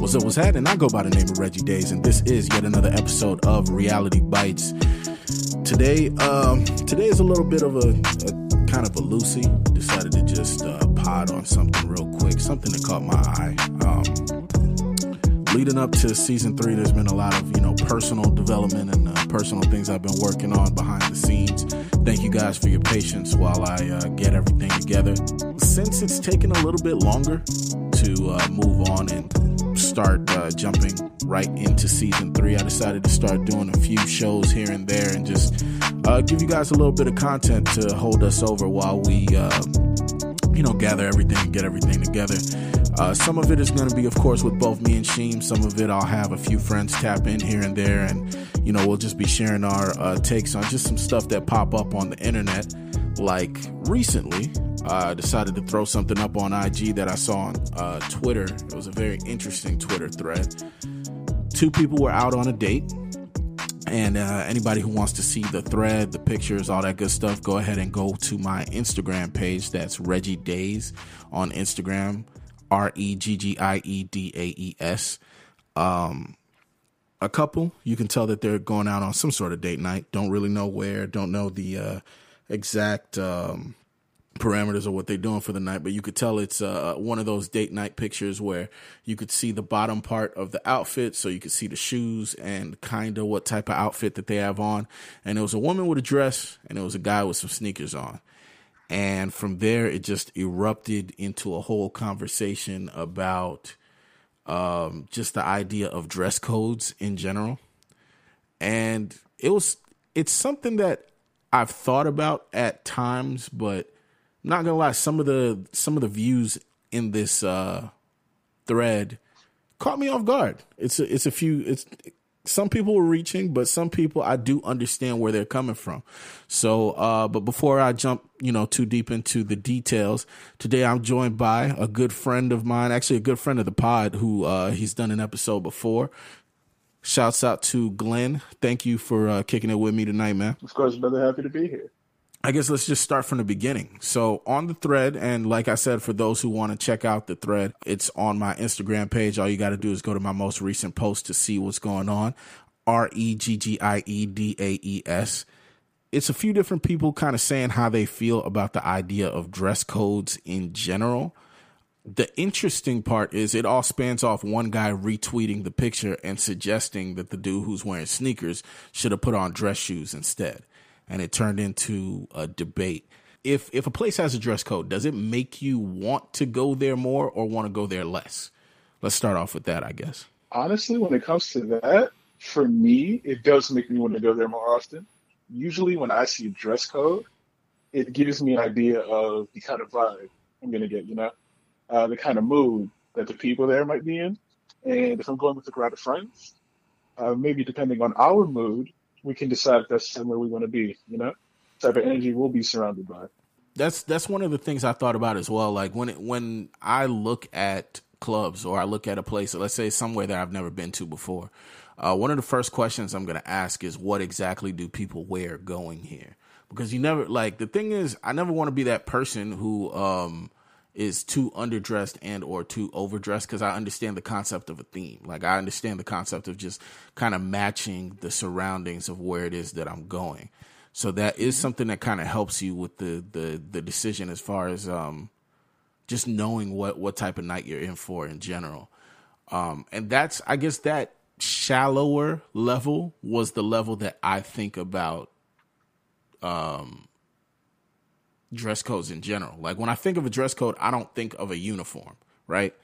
What's up, what's happening? I go by the name of Reggie Daes, and this is yet another episode of Reality Bites. Today, um, today is a little bit of a, a kind of a loosey. Decided to just uh, pod on something real quick, something that caught my eye. Um, leading up to season three, there's been a lot of you know personal development and uh, personal things I've been working on behind the scenes. Thank you guys for your patience while I uh, get everything together. Since it's taken a little bit longer to uh, move on and start uh, jumping right into season three, I decided to start doing a few shows here and there and just uh, give you guys a little bit of content to hold us over while we, uh, you know, gather everything and get everything together. Uh, some of it is going to be, of course, with both me and Sheem. Some of it I'll have a few friends tap in here and there, and you know, we'll just be sharing our uh, takes on just some stuff that pop up on the internet. Like recently, I decided to throw something up on IG that I saw on uh, Twitter. It was a very interesting Twitter thread. Two people were out on a date. And uh, anybody who wants to see the thread, the pictures, all that good stuff, go ahead and go to my Instagram page. That's Reggie Daes on Instagram, R E G G I E D A E S. Um, a couple, you can tell that they're going out on some sort of date night. Don't really know where, don't know the uh, exact um, parameters of what they're doing for the night, but you could tell it's uh, one of those date night pictures where you could see the bottom part of the outfit, so you could see the shoes and kind of what type of outfit that they have on. And it was a woman with a dress, and it was a guy with some sneakers on. And from there, it just erupted into a whole conversation about um, just the idea of dress codes in general. And it was, it's something that I've thought about at times, but I'm not gonna lie, some of the some of the views in this uh, thread caught me off guard. It's a, it's a few. It's some people were reaching, but some people I do understand where they're coming from. So, uh, but before I jump, you know, too deep into the details, today I'm joined by a good friend of mine, actually a good friend of the pod, who uh, he's done an episode before. Shouts out to Glenn. Thank you for uh, kicking it with me tonight, man. Of course, brother. Happy to be here. I guess let's just start from the beginning. So on the thread, and like I said, for those who want to check out the thread, it's on my Instagram page. All you got to do is go to my most recent post to see what's going on. R E G G I E D A E S. It's a few different people kind of saying how they feel about the idea of dress codes in general. The interesting part is it all spans off one guy retweeting the picture and suggesting that the dude who's wearing sneakers should have put on dress shoes instead and it turned into a debate. If if a place has a dress code, does it make you want to go there more or want to go there less? Let's start off with that, I guess. Honestly, when it comes to that, for me, it does make me want to go there more often. Usually, when I see a dress code, it gives me an idea of the kind of vibe I'm going to get, you know, uh, the kind of mood that the people there might be in. And if I'm going with a crowd of friends, uh, maybe depending on our mood, we can decide if that's somewhere we want to be. You know, type of energy we'll be surrounded by. That's that's one of the things I thought about as well. Like when it, when I look at clubs or I look at a place, let's say somewhere that I've never been to before. Uh, one of the first questions I'm going to ask is, what exactly do people wear going here? Because you never like the thing is, I never want to be that person who um, is too underdressed and or too overdressed because I understand the concept of a theme. Like I understand the concept of just kind of matching the surroundings of where it is that I'm going. So that is something that kind of helps you with the the the decision as far as um just knowing what what type of night you're in for in general. Um and that's I guess that shallower level was the level that I think about um dress codes in general. Like when I think of a dress code, I don't think of a uniform, right?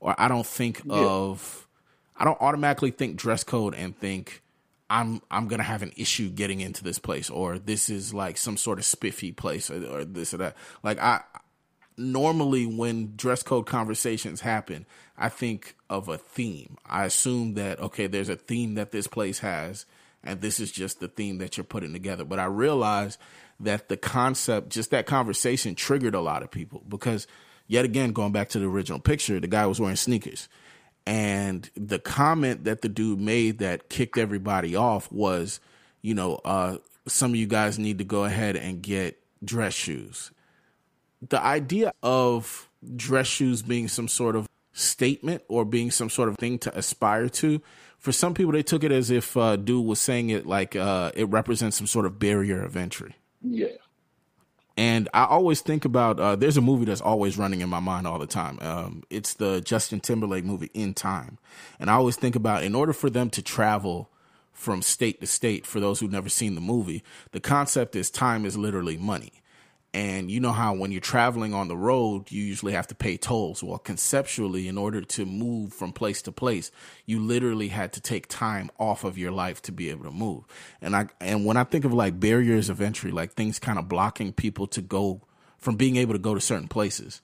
Or I don't think yeah. of I don't automatically think dress code and think I'm I'm gonna have an issue getting into this place or this is like some sort of spiffy place or, or this or that. Like I normally when dress code conversations happen, I think of a theme. I assume that okay, there's a theme that this place has, and this is just the theme that you're putting together. But I realize that the concept, just that conversation triggered a lot of people because yet again, going back to the original picture, the guy was wearing sneakers. And the comment that the dude made that kicked everybody off was, you know, uh, some of you guys need to go ahead and get dress shoes. The idea of dress shoes being some sort of statement or being some sort of thing to aspire to. For some people, they took it as if uh, dude was saying it like uh, it represents some sort of barrier of entry. Yeah. And I always think about uh, there's a movie that's always running in my mind all the time. Um, it's the Justin Timberlake movie In Time, and I always think about in order for them to travel from state to state. For those who've never seen the movie, the concept is time is literally money. And you know how when you're traveling on the road, you usually have to pay tolls. Well, conceptually, in order to move from place to place, you literally had to take time off of your life to be able to move. And I and when I think of like barriers of entry, like things kind of blocking people to go from being able to go to certain places,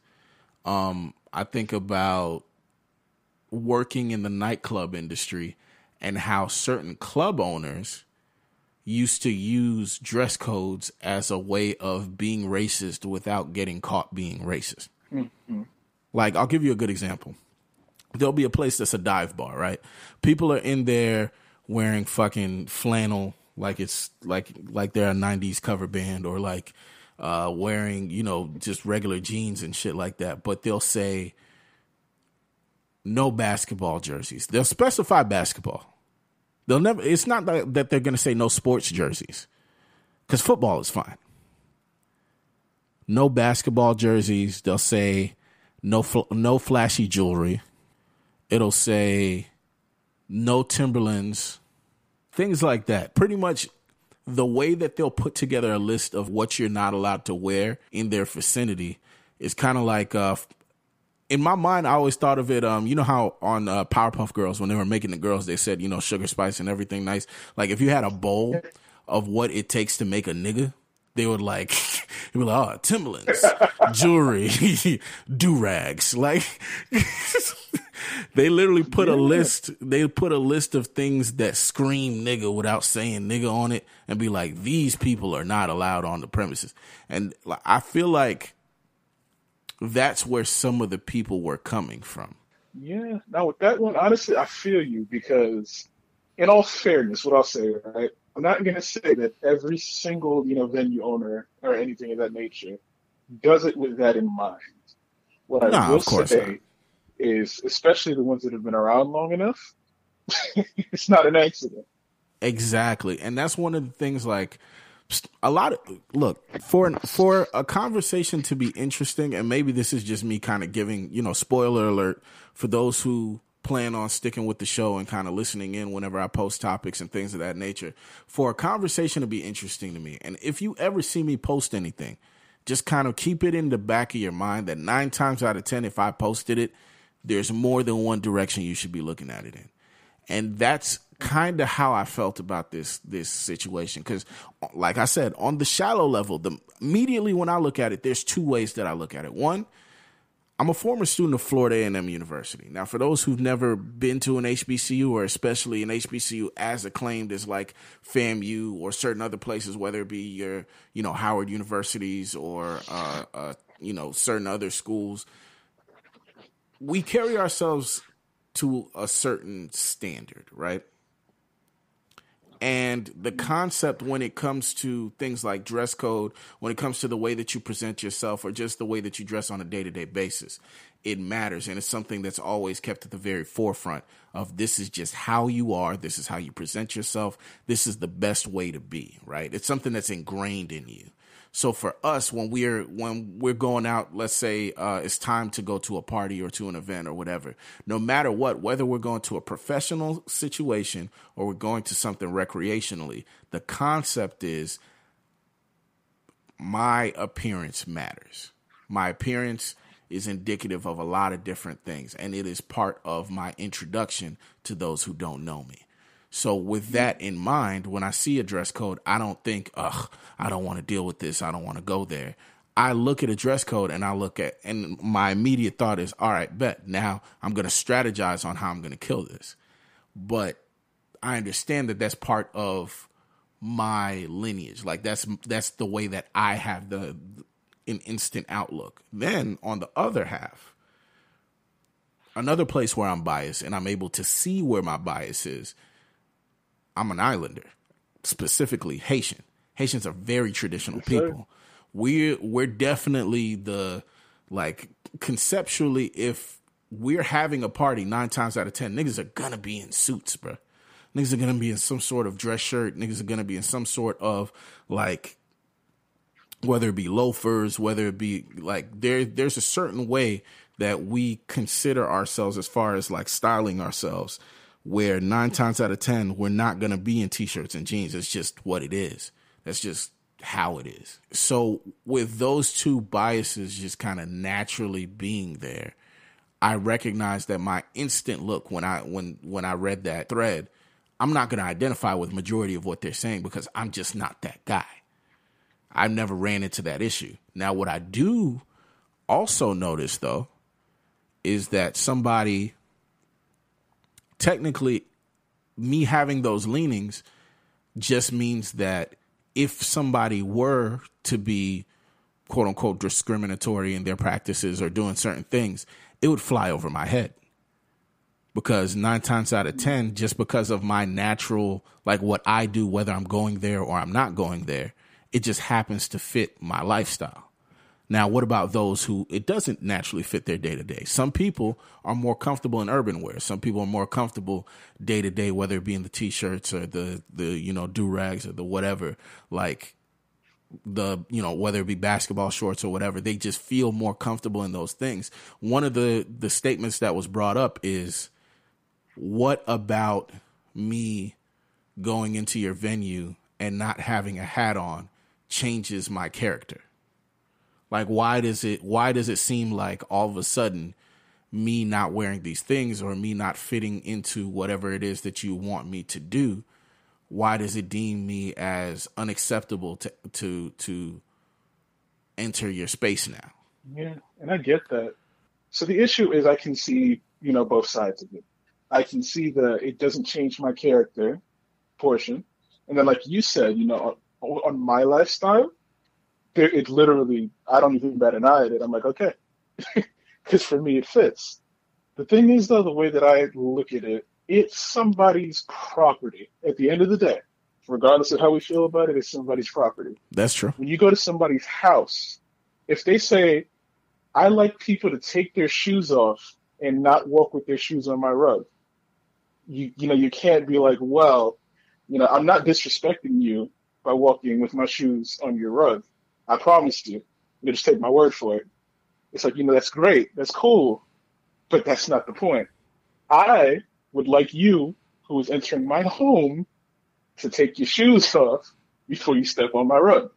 um, I think about working in the nightclub industry and how certain club owners used to use dress codes as a way of being racist without getting caught being racist. Mm-hmm. Like, I'll give you a good example. There'll be a place that's a dive bar, right? People are in there wearing fucking flannel, like it's like like they're a '90s cover band, or like uh, wearing you know just regular jeans and shit like that. But they'll say no basketball jerseys. They'll specify basketball. They'll never. It's not that they're going to say no sports jerseys, because football is fine. No basketball jerseys. They'll say no no flashy jewelry. It'll say no Timberlands, things like that. Pretty much the way that they'll put together a list of what you're not allowed to wear in their vicinity is kind of like uh, in my mind, I always thought of it. Um, you know how on uh, Powerpuff Girls, when they were making the girls, they said, you know, sugar spice and everything nice. Like if you had a bowl of what it takes to make a nigga, they would like, they would like, oh, Timberlands, jewelry, do rags. Like they literally put a list. They put a list of things that scream nigga without saying nigga on it, and be like, these people are not allowed on the premises. And I feel like that's where some of the people were coming from. Yeah. Now with that one, honestly, I feel you because, in all fairness, what I'll say, right? I'm not going to say that every single you know venue owner or anything of that nature does it with that in mind. What I will say not. is, especially the ones that have been around long enough, it's not an accident. Exactly, and that's one of the things. Like a lot of look for for a conversation to be interesting and maybe this is just me kind of giving you know spoiler alert for those who plan on sticking with the show and kind of listening in whenever I post topics and things of that nature for a conversation to be interesting to me. And if you ever see me post anything just kind of keep it in the back of your mind that 9 times out of 10 if I posted it there's more than one direction you should be looking at it in. And that's kind of how I felt about this this situation because like I said on the shallow level the immediately when I look at it there's two ways that I look at it one I'm a former student of Florida A&M University. Now, for those who've never been to an HBCU or especially an HBCU as acclaimed as like FAMU or certain other places, whether it be your, you know, Howard universities or, uh, uh, you know, certain other schools, we carry ourselves to a certain standard, right? And the concept when it comes to things like dress code, when it comes to the way that you present yourself or just the way that you dress on a day to day basis, it matters. And it's something that's always kept at the very forefront of this is just how you are. This is how you present yourself. This is the best way to be, right? It's something that's ingrained in you. So for us, when we're when we're going out, let's say uh, it's time to go to a party or to an event or whatever. No matter what, whether we're going to a professional situation or we're going to something recreationally, the concept is my appearance matters. My appearance is indicative of a lot of different things, and it is part of my introduction to those who don't know me. So with mm-hmm. that in mind, when I see a dress code, I don't think, ugh, I don't want to deal with this. I don't want to go there. I look at a dress code and I look at, and my immediate thought is, all right, bet now I'm going to strategize on how I'm going to kill this. But I understand that that's part of my lineage. Like that's that's the way that I have the an instant outlook. Then on the other half, another place where I'm biased and I'm able to see where my bias is I'm an islander, specifically Haitian. Haitians are very traditional yes, people. We're we're definitely the like conceptually if we're having a party nine times out of ten, niggas are gonna be in suits, bro. Niggas are gonna be in some sort of dress shirt. Niggas are gonna be in some sort of like whether it be loafers, whether it be like there there's a certain way that we consider ourselves as far as like styling ourselves where nine times out of ten we're not gonna be in t-shirts and jeans. It's just what it is. That's just how it is. So with those two biases just kind of naturally being there, I recognize that my instant look when I when when I read that thread, I'm not going to identify with majority of what they're saying because I'm just not that guy. I've never ran into that issue. Now what I do also notice though is that somebody technically me having those leanings just means that if somebody were to be quote unquote discriminatory in their practices or doing certain things, it would fly over my head. Because nine times out of 10, just because of my natural, like what I do, whether I'm going there or I'm not going there, it just happens to fit my lifestyle. Now, what about those who it doesn't naturally fit their day to day? Some people are more comfortable in urban wear. Some people are more comfortable day to day, whether it be in the t-shirts or the the you know do rags or the whatever. Like the you know whether it be basketball shorts or whatever, they just feel more comfortable in those things. One of the the statements that was brought up is, "What about me going into your venue and not having a hat on changes my character?" Like why does it why does it seem like all of a sudden me not wearing these things or me not fitting into whatever it is that you want me to do, why does it deem me as unacceptable to to to enter your space now? Yeah, and I get that. So the issue is I can see, you know, both sides of it. I can see the it doesn't change my character portion. And then like you said, you know, on, on my lifestyle, it literally, I don't even bat an eye at it. I'm like, okay, because for me it fits. The thing is, though, the way that I look at it, it's somebody's property. At the end of the day, regardless of how we feel about it, it's somebody's property. That's true. When you go to somebody's house, if they say, I like people to take their shoes off and not walk with their shoes on my rug, you you know, you can't be like, well, you know, I'm not disrespecting you by walking with my shoes on your rug. I promise you. You just take my word for it. It's like, you know, that's great. That's cool. But that's not the point. I would like you, who is entering my home, to take your shoes off before you step on my rug.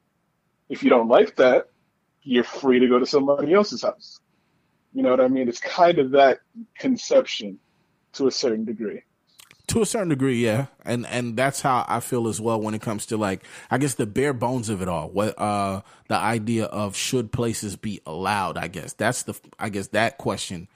If you don't like that, you're free to go to somebody else's house. You know what I mean? It's kind of that conception to a certain degree. To a certain degree, yeah, and and that's how I feel as well when it comes to like I guess the bare bones of it all. What uh the idea of should places be allowed? I guess that's the I guess that question.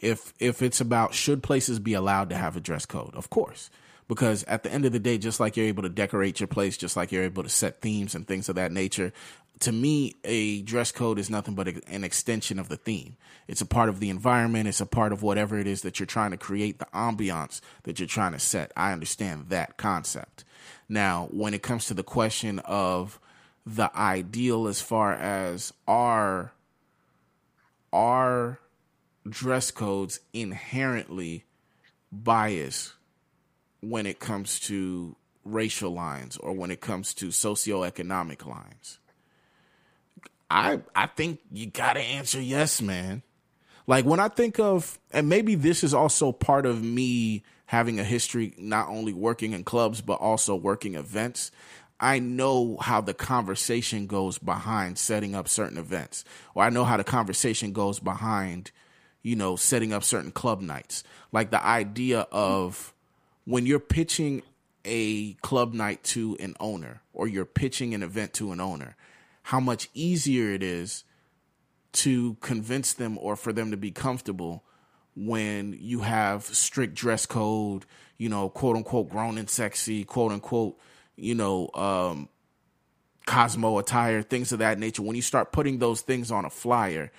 If if it's about should places be allowed to have a dress code, of course, because at the end of the day, just like you're able to decorate your place, just like you're able to set themes and things of that nature, to me, a dress code is nothing but an extension of the theme. It's a part of the environment. It's a part of whatever it is that you're trying to create, the ambiance that you're trying to set. I understand that concept. Now, when it comes to the question of the ideal as far as our our dress codes inherently bias when it comes to racial lines or when it comes to socioeconomic lines. I I think you gotta answer yes, man. Like when I think of, and maybe this is also part of me having a history not only working in clubs but also working events. I know how the conversation goes behind setting up certain events, or I know how the conversation goes behind, you know, setting up certain club nights. Like the idea of when you're pitching a club night to an owner or you're pitching an event to an owner, how much easier it is to convince them or for them to be comfortable when you have strict dress code, you know, quote unquote grown and sexy, quote unquote, you know, um, Cosmo attire, things of that nature. When you start putting those things on a flyer,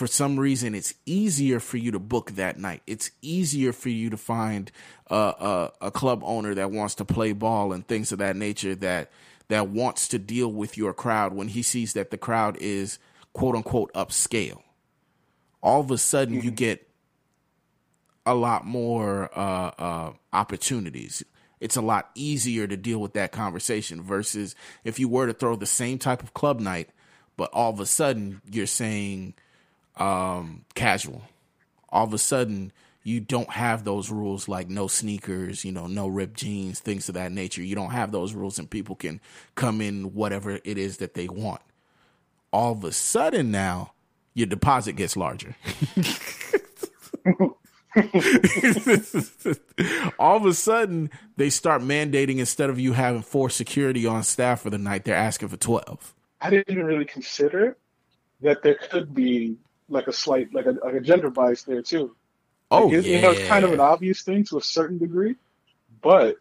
for some reason, it's easier for you to book that night. It's easier for you to find a, a, a club owner that wants to play ball and things of that nature that that wants to deal with your crowd when he sees that the crowd is quote unquote upscale. All of a sudden, mm-hmm. you get a lot more uh, uh, opportunities. It's a lot easier to deal with that conversation versus if you were to throw the same type of club night, but all of a sudden you're saying um, casual. All of a sudden you don't have those rules like no sneakers, you know, no ripped jeans, things of that nature. You don't have those rules, and people can come in whatever it is that they want. All of a sudden now, your deposit gets larger. All of a sudden, they start mandating instead of you having four security on staff for the night, they're asking for 12. I didn't even really consider that there could be like a slight, like a, like a gender bias there too. Oh, like, yeah. You know, it's kind of an obvious thing to a certain degree, but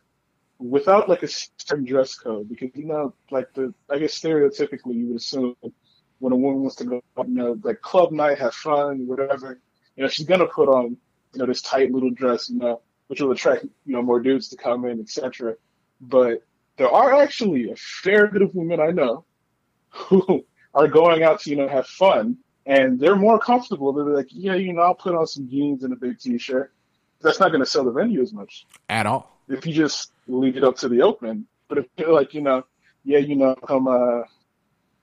without like a certain dress code, because you know, like the, I guess stereotypically you would assume when a woman wants to go, you know, like club night, have fun, whatever, you know, she's gonna put on you know, this tight little dress, you know, which will attract, you know, more dudes to come in, etc. But there are actually a fair bit of women I know who are going out to, you know, have fun and they're more comfortable. They're like, yeah, you know, I'll put on some jeans and a big t-shirt. That's not going to sell the venue as much at all. If you just leave it up to the open. But if you're like, you know, yeah, you know, come uh,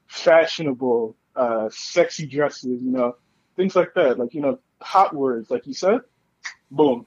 fashionable, uh, sexy dresses, you know, things like that, like you know, hot words, like you said, boom.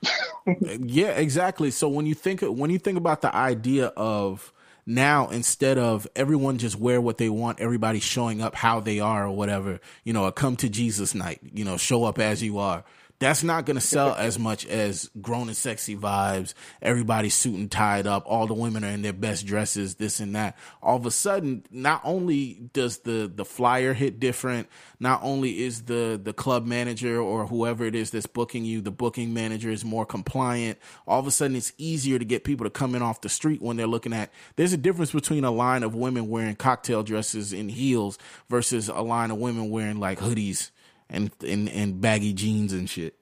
yeah, exactly. So when you think when you think about the idea of now instead of everyone just wear what they want, everybody showing up how they are or whatever, you know, a come to Jesus night, you know, show up as you are that's not going to sell as much as grown and sexy vibes. Everybody's suit and tied up. All the women are in their best dresses, this and that. All of a sudden, not only does the, the flyer hit different, not only is the, the club manager or whoever it is that's booking you, the booking manager is more compliant. All of a sudden, it's easier to get people to come in off the street when they're looking at. There's a difference between a line of women wearing cocktail dresses and heels versus a line of women wearing like hoodies and, and and baggy jeans and shit.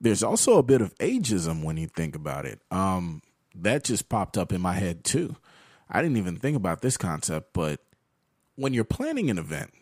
There's also a bit of ageism when you think about it. Um, that just popped up in my head too. I didn't even think about this concept, but when you're planning an event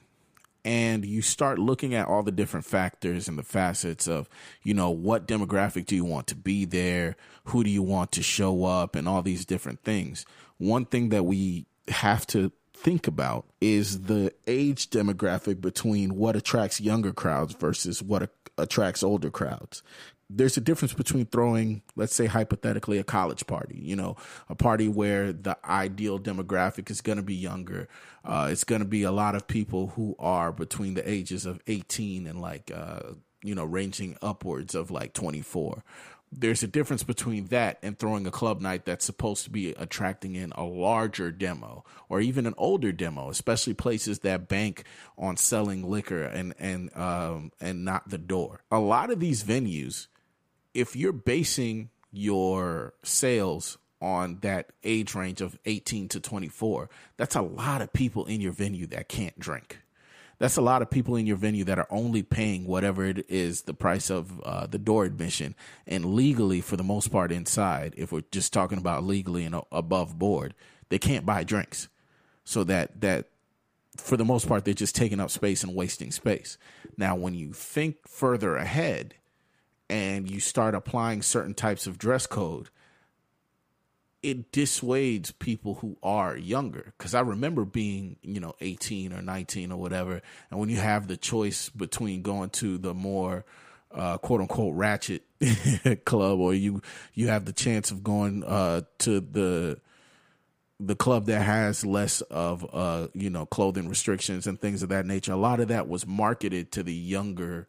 and you start looking at all the different factors and the facets of, you know, what demographic do you want to be there? Who do you want to show up? And all these different things. One thing that we have to think about is the age demographic between what attracts younger crowds versus what attracts older crowds. There's a difference between throwing, let's say hypothetically, a college party, you know, a party where the ideal demographic is going to be younger. Uh, it's going to be a lot of people who are between the ages of 18 and like, uh, you know, ranging upwards of like 24 there's a difference between that and throwing a club night that's supposed to be attracting in a larger demo or even an older demo, especially places that bank on selling liquor and and um, and not the door. A lot of these venues, if you're basing your sales on that age range of 18 to 24, that's a lot of people in your venue that can't drink that's a lot of people in your venue that are only paying whatever it is the price of uh, the door admission. And legally for the most part inside if we're just talking about legally and above board they can't buy drinks. So that that for the most part they're just taking up space and wasting space. Now when you think further ahead and you start applying certain types of dress code it dissuades people who are younger. Because i remember being you know 18 or 19 or whatever and when you have the choice between going to the more uh, quote unquote ratchet club or you you have the chance of going uh, to the the club that has less of uh you know clothing restrictions and things of that nature a lot of that was marketed to the younger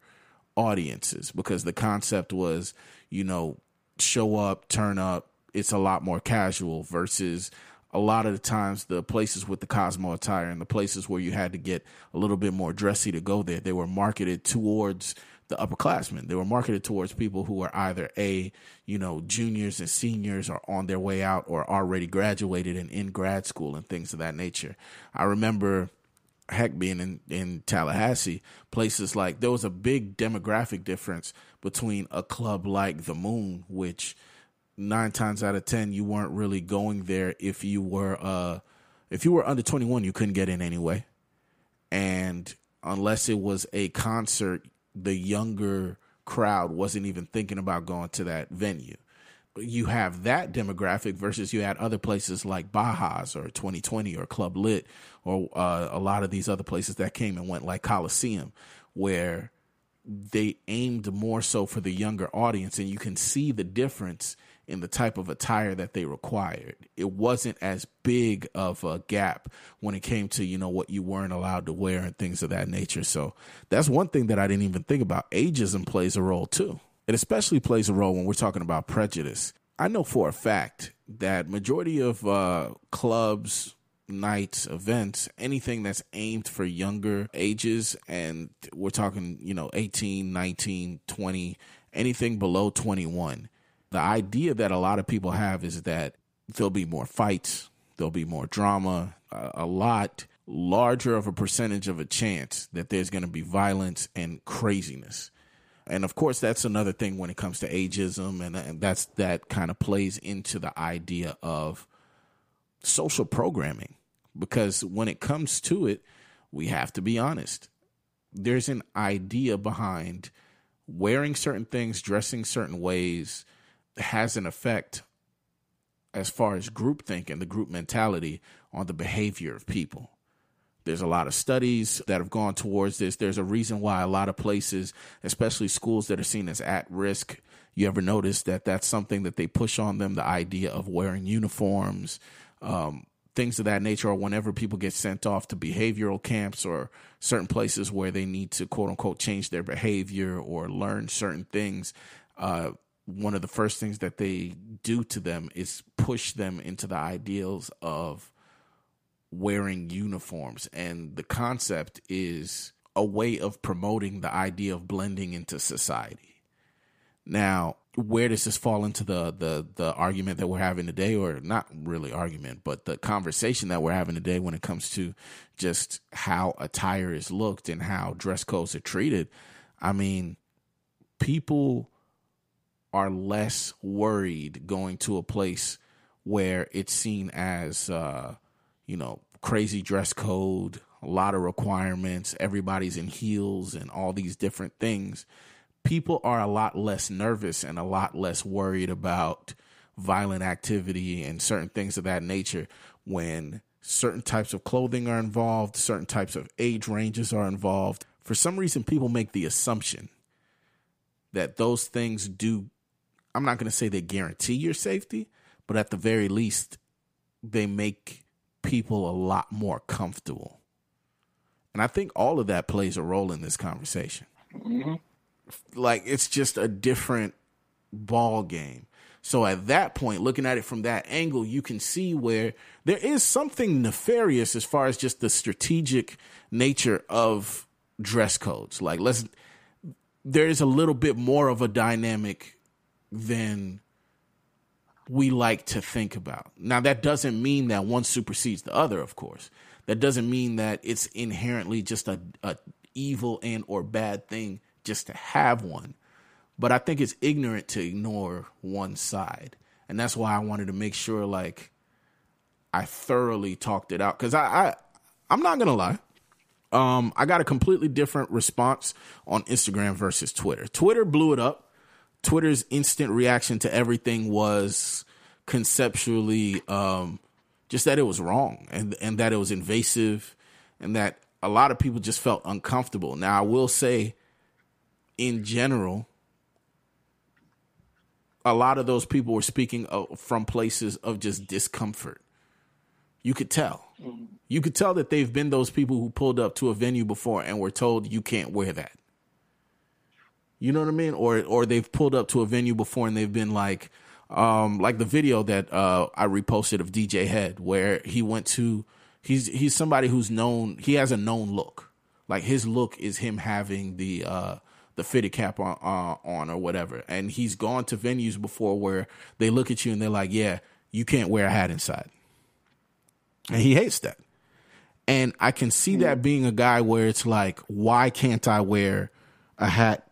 audiences because the concept was you know show up turn up it's a lot more casual versus a lot of the times the places with the Cosmo attire and the places where you had to get a little bit more dressy to go there, they were marketed towards the upperclassmen. They were marketed towards people who are either a, you know, juniors and seniors or on their way out or already graduated and in grad school and things of that nature. I remember heck being in, in Tallahassee, places like there was a big demographic difference between a club like the Moon, which nine times out of ten you weren't really going there if you were uh if you were under 21 you couldn't get in anyway and unless it was a concert the younger crowd wasn't even thinking about going to that venue. You have that demographic versus you had other places like Baja's or 2020 or Club Lit or uh, a lot of these other places that came and went like Coliseum, where they aimed more so for the younger audience, and you can see the difference in the type of attire that they required. It wasn't as big of a gap when it came to, you know, what you weren't allowed to wear and things of that nature. So that's one thing that I didn't even think about. Ageism plays a role too. It especially plays a role when we're talking about prejudice. I know for a fact that majority of uh, clubs, nights, events, anything that's aimed for younger ages, and we're talking, you know, 18, 19, 20, anything below 21, the idea that a lot of people have is that there'll be more fights, there'll be more drama, a, a lot larger of a percentage of a chance that there's going to be violence and craziness. And of course, that's another thing when it comes to ageism, and, and that's that kind of plays into the idea of social programming. Because when it comes to it, we have to be honest. There's an idea behind wearing certain things, dressing certain ways, has an effect as far as groupthink and the group mentality on the behavior of people. There's a lot of studies that have gone towards this. There's a reason why a lot of places, especially schools that are seen as at risk, you ever notice that that's something that they push on them the idea of wearing uniforms, um, things of that nature, or whenever people get sent off to behavioral camps or certain places where they need to quote unquote change their behavior or learn certain things. Uh, one of the first things that they do to them is push them into the ideals of wearing uniforms. And the concept is a way of promoting the idea of blending into society. Now, where does this fall into the, the the argument that we're having today, or not really argument, but the conversation that we're having today when it comes to just how attire is looked and how dress codes are treated? I mean, people are less worried going to a place where it's seen as, uh, you know, crazy dress code, a lot of requirements, everybody's in heels and all these different things. People are a lot less nervous and a lot less worried about violent activity and certain things of that nature when certain types of clothing are involved, certain types of age ranges are involved. For some reason, people make the assumption that those things do I'm not going to say they guarantee your safety, but at the very least, they make people a lot more comfortable. And I think all of that plays a role in this conversation. Mm-hmm. Like it's just a different ball game. So at that point, looking at it from that angle, you can see where there is something nefarious as far as just the strategic nature of dress codes. Like let's there is a little bit more of a dynamic than we like to think about. Now, that doesn't mean that one supersedes the other, of course. That doesn't mean that it's inherently just a, a evil and or bad thing just to have one. But I think it's ignorant to ignore one side. And that's why I wanted to make sure like I thoroughly talked it out. Cause I, I I'm not gonna lie. Um, I got a completely different response on Instagram versus Twitter. Twitter blew it up Twitter's instant reaction to everything was conceptually um, just that it was wrong and and that it was invasive and that a lot of people just felt uncomfortable. Now I will say in general a lot of those people were speaking from places of just discomfort. You could tell. You could tell that they've been those people who pulled up to a venue before and were told you can't wear that. You know what I mean? Or or they've pulled up to a venue before and they've been like, um, like the video that uh, I reposted of DJ Head, where he went to. He's he's somebody who's known. He has a known look. Like his look is him having the uh, the fitted cap on uh, on or whatever. And he's gone to venues before where they look at you and they're like, "Yeah, you can't wear a hat inside," and he hates that. And I can see that being a guy where it's like, why can't I wear a hat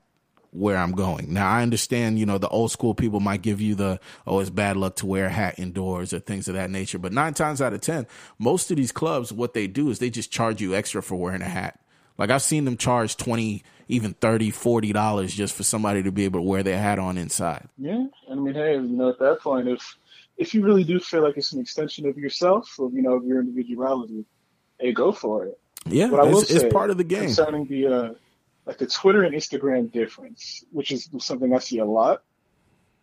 where I'm going. Now I understand, you know, the old school people might give you the, oh, it's bad luck to wear a hat indoors or things of that nature. But nine times out of 10, most of these clubs, what they do is they just charge you extra for wearing a hat. Like I've seen them charge 20 even 30 40 dollars just for somebody to be able to wear their hat on inside. Yeah, I mean, hey, you know, at that point, if if you really do feel like it's an extension of yourself, of you know, of your individuality, hey, go for it. Yeah, but I will it's, say, it's part of the game. Concerning the uh, like the Twitter and Instagram difference, which is something I see a lot.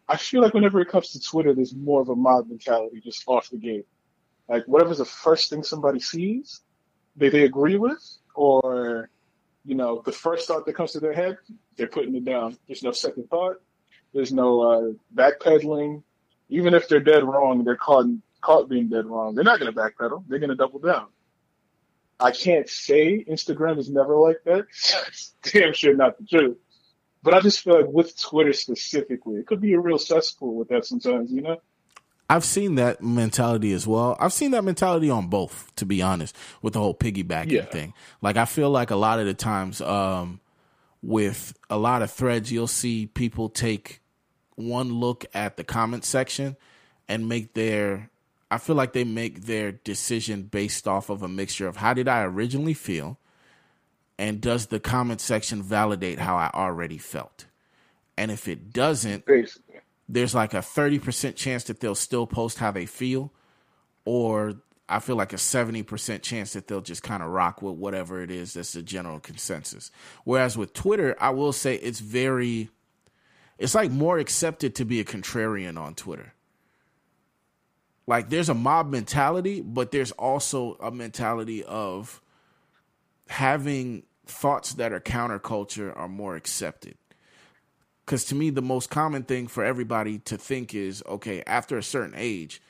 I feel like whenever it comes to Twitter, there's more of a mob mentality just off the gate. Like whatever's the first thing somebody sees, they they agree with, or you know, the first thought that comes to their head, they're putting it down. There's no second thought. There's no uh, backpedaling. Even if they're dead wrong, they're caught caught being dead wrong. They're not going to backpedal. They're going to double down. I can't say Instagram is never like that. Damn sure not the truth. But I just feel like with Twitter specifically, it could be a real cesspool with that sometimes, you know? I've seen that mentality as well. I've seen that mentality on both, to be honest, with the whole piggybacking yeah. thing. Like I feel like a lot of the times, um, with a lot of threads, you'll see people take one look at the comment section and make their I feel like they make their decision based off of a mixture of how did I originally feel and does the comment section validate how I already felt? And if it doesn't, Basically. there's like a 30% chance that they'll still post how they feel, or I feel like a 70% chance that they'll just kind of rock with whatever it is that's the general consensus. Whereas with Twitter, I will say it's very, it's like more accepted to be a contrarian on Twitter like there's a mob mentality, but there's also a mentality of having thoughts that are counterculture are more accepted. Because to me, the most common thing for everybody to think is okay, after a certain age,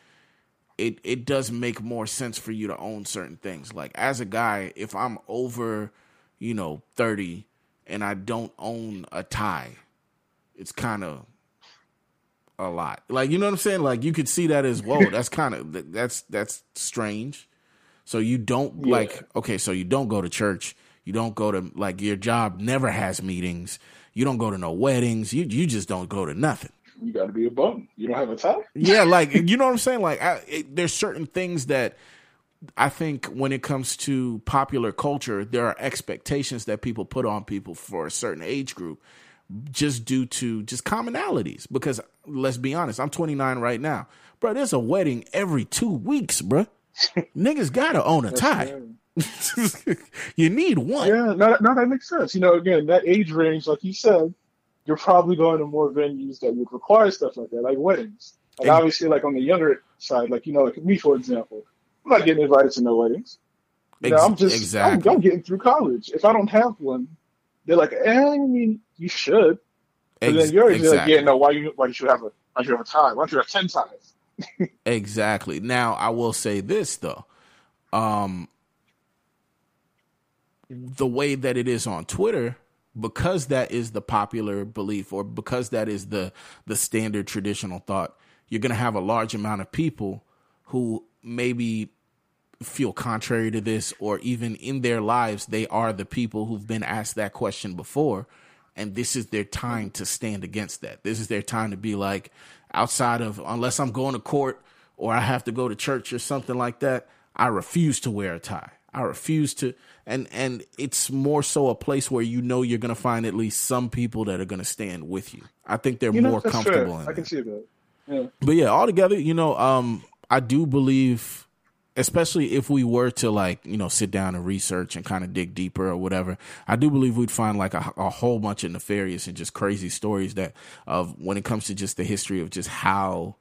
it, it does make more sense for you to own certain things. Like as a guy, if I'm over, you know, 30 and I don't own a tie, it's kind of a lot. Like you know what I'm saying? Like you could see that as whoa, that's kind of that's that's strange. So you don't yeah. like okay, so you don't go to church, you don't go to like your job never has meetings, you don't go to no weddings, you you just don't go to nothing. You got to be a bum. You don't have a tie. yeah, like you know what I'm saying? Like I, it, there's certain things that I think when it comes to popular culture, there are expectations that people put on people for a certain age group just due to just commonalities. Because let's be honest, I'm 29 right now, bro. There's a wedding every two weeks, bro. Niggas gotta own a tie. you need one. Yeah, no, no, that makes sense. You know, again, that age range, like you said, you're probably going to more venues that would require stuff like that, like weddings. And obviously, like on the younger side, like you know, like me for example, I'm not getting invited to no weddings. You know, I'm just exactly. I'm, I'm getting through college. If I don't have one, they're like, eh, I mean, you should. But then you're exactly. like, yeah, no, why you why you should have a why you have a tie? Why don't you have ten ties? exactly. Now I will say this though. Um the way that it is on Twitter, because that is the popular belief or because that is the the standard traditional thought, you're gonna have a large amount of people who maybe feel contrary to this or even in their lives they are the people who've been asked that question before and this is their time to stand against that. This is their time to be like outside of unless i'm going to court or i have to go to church or something like that i refuse to wear a tie. I refuse to and and it's more so a place where you know you're going to find at least some people that are going to stand with you. I think they're you know, more comfortable i can see that. Yeah. but yeah altogether you know um i do believe especially if we were to like you know sit down and research and kind of dig deeper or whatever i do believe we'd find like a, a, whole bunch of nefarious and just crazy stories that of when it comes to just the history of just how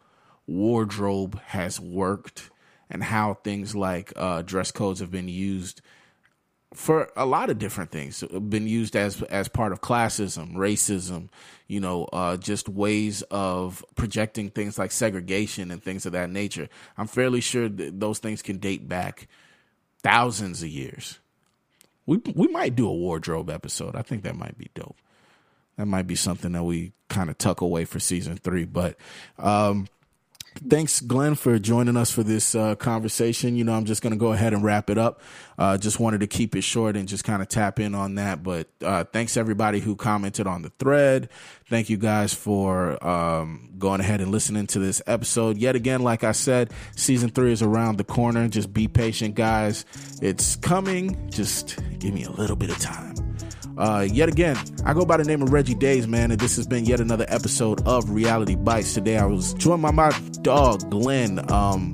wardrobe has worked and how things like uh, dress codes have been used for a lot of different things been used as as part of classism racism you know uh, just ways of projecting things like segregation and things of that nature. I'm fairly sure that those things can date back thousands of years. We we might do a wardrobe episode. I think that might be dope. That might be something that we kind of tuck away for season three but um thanks, Glenn, for joining us for this uh, conversation. You know, I'm just going to go ahead and wrap it up. Uh, just wanted to keep it short and just kind of tap in on that. But uh, thanks everybody who commented on the thread. Thank you guys for um, going ahead and listening to this episode. Yet again, like I said, season three is around the corner. Just be patient, guys. It's coming. Just give me a little bit of time. Uh, yet again, I go by the name of Reggie Daes, man, and this has been yet another episode of Reality Bites. Today, I was joined by my dog, Glenn. Um,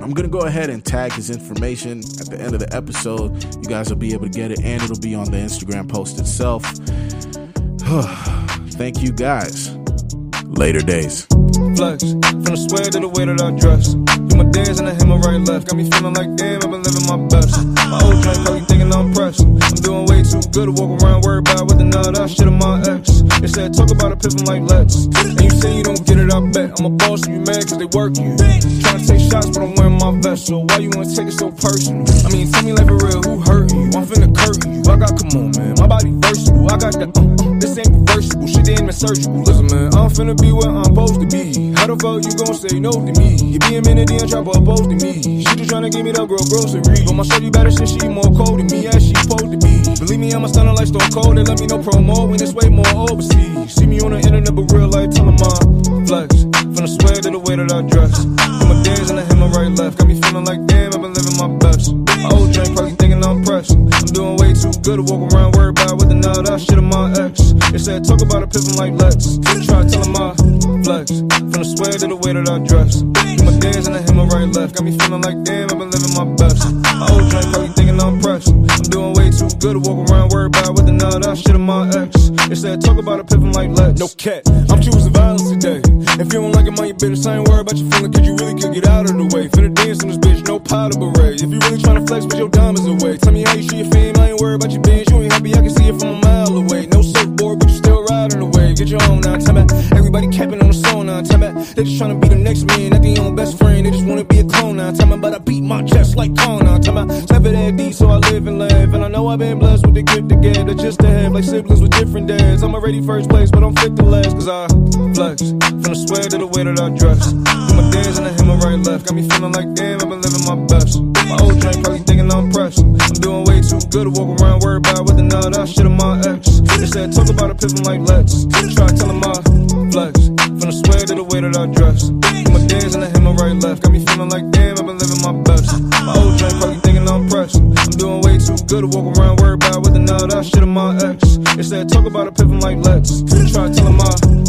I'm gonna go ahead and tag his information at the end of the episode. You guys will be able to get it, and it'll be on the Instagram post itself. Thank you, guys. Later days. Flex, from the sweat to the way that I dress. Do my dance and I hit my right left. Got me feeling like damn, I've been living my best. My old drink I'm doing way too good to walk around worried about with the shit on my ex. They said talk about a pimpin' like let's. And you say you don't get it, I bet. I'm a boss, you mad cause they work you. Trying to take shots, but I'm wearing my vest. So why you wanna take it so personal? I mean, tell me like for real, who hurt you? I'm finna curtain you. I got, come on, man. My body versatile. I got that, uh, uh, this ain't reversible. Shit ain't surgical. Listen, man, I'm finna be where I'm supposed to be. How the fuck you gon' say no to me? You be a minute, then try to oppose to me. She just tryna give me that girl grocery. But my shorty better since she more cold than me, as she supposed to be. Believe me, I'm a stunner like Stone Cold. They let me know promo when it's way more overseas. See me on the internet, but real life, tell them I'm flex. From the sweat to the way that I dress. From my dance and I hit my right left. Got me feeling like damn, I've been living my best. My old drink probably I'm pressed. I'm doing way too good to walk around worried about with the nut. I shit on my ex. They said talk about a pimpin' like let's. Try to tell flex. From the sweat to the way that I dress. Do my dance and I hit my right left. Got me feeling like damn, I've been living my best. My old drink probably thinking I'm pressed. I'm doing way too good to walk around worried about with the nut. I shit on my ex. They said talk about a pimpin' like let's. No cat, I'm choosing violence today. If you don't like it, mind your business. I ain't worried about your feeling, cause you really could get out of the way. Finna dance on this bitch, no powder beret. If you really tryna flex, but your diamonds away. Tell me how you shoot your fame, I ain't worried about your bench. You ain't happy, I can see it from a mile away. No surfboard, but you still riding away. Get your own now, tell me. Everybody capping on the song now, tell me. They just trying to be the next man, not their own best friend. They just wanna be a clone now, tell me. But I beat my chest like Kong now, tell me. Slap it that deep, so I live and laugh. And I know I've been blessed with the gift to give, that just to have like siblings with different dads. I'm already first place, but I'm fifth to last, cause I flex. From the sweat to the way that I dress. Do my dance and I hit my right left. Got me feeling like damn, I've been living my best. My old drink probably thinking I'm pressed. I'm doing way too good to walk around worried about with. I shit on my ex. They said talk about a pimpin' like let's. Try to tell them I flex. From the sweat to the way that I dress. Do my dance and I hit my right left. Got me feeling like damn, I've been living my best. My old drink probably thinking I'm pressed. I'm doing way too good to walk around worried about with. I shit on my ex. They said talk about a pimpin' like let's. Try to tell them I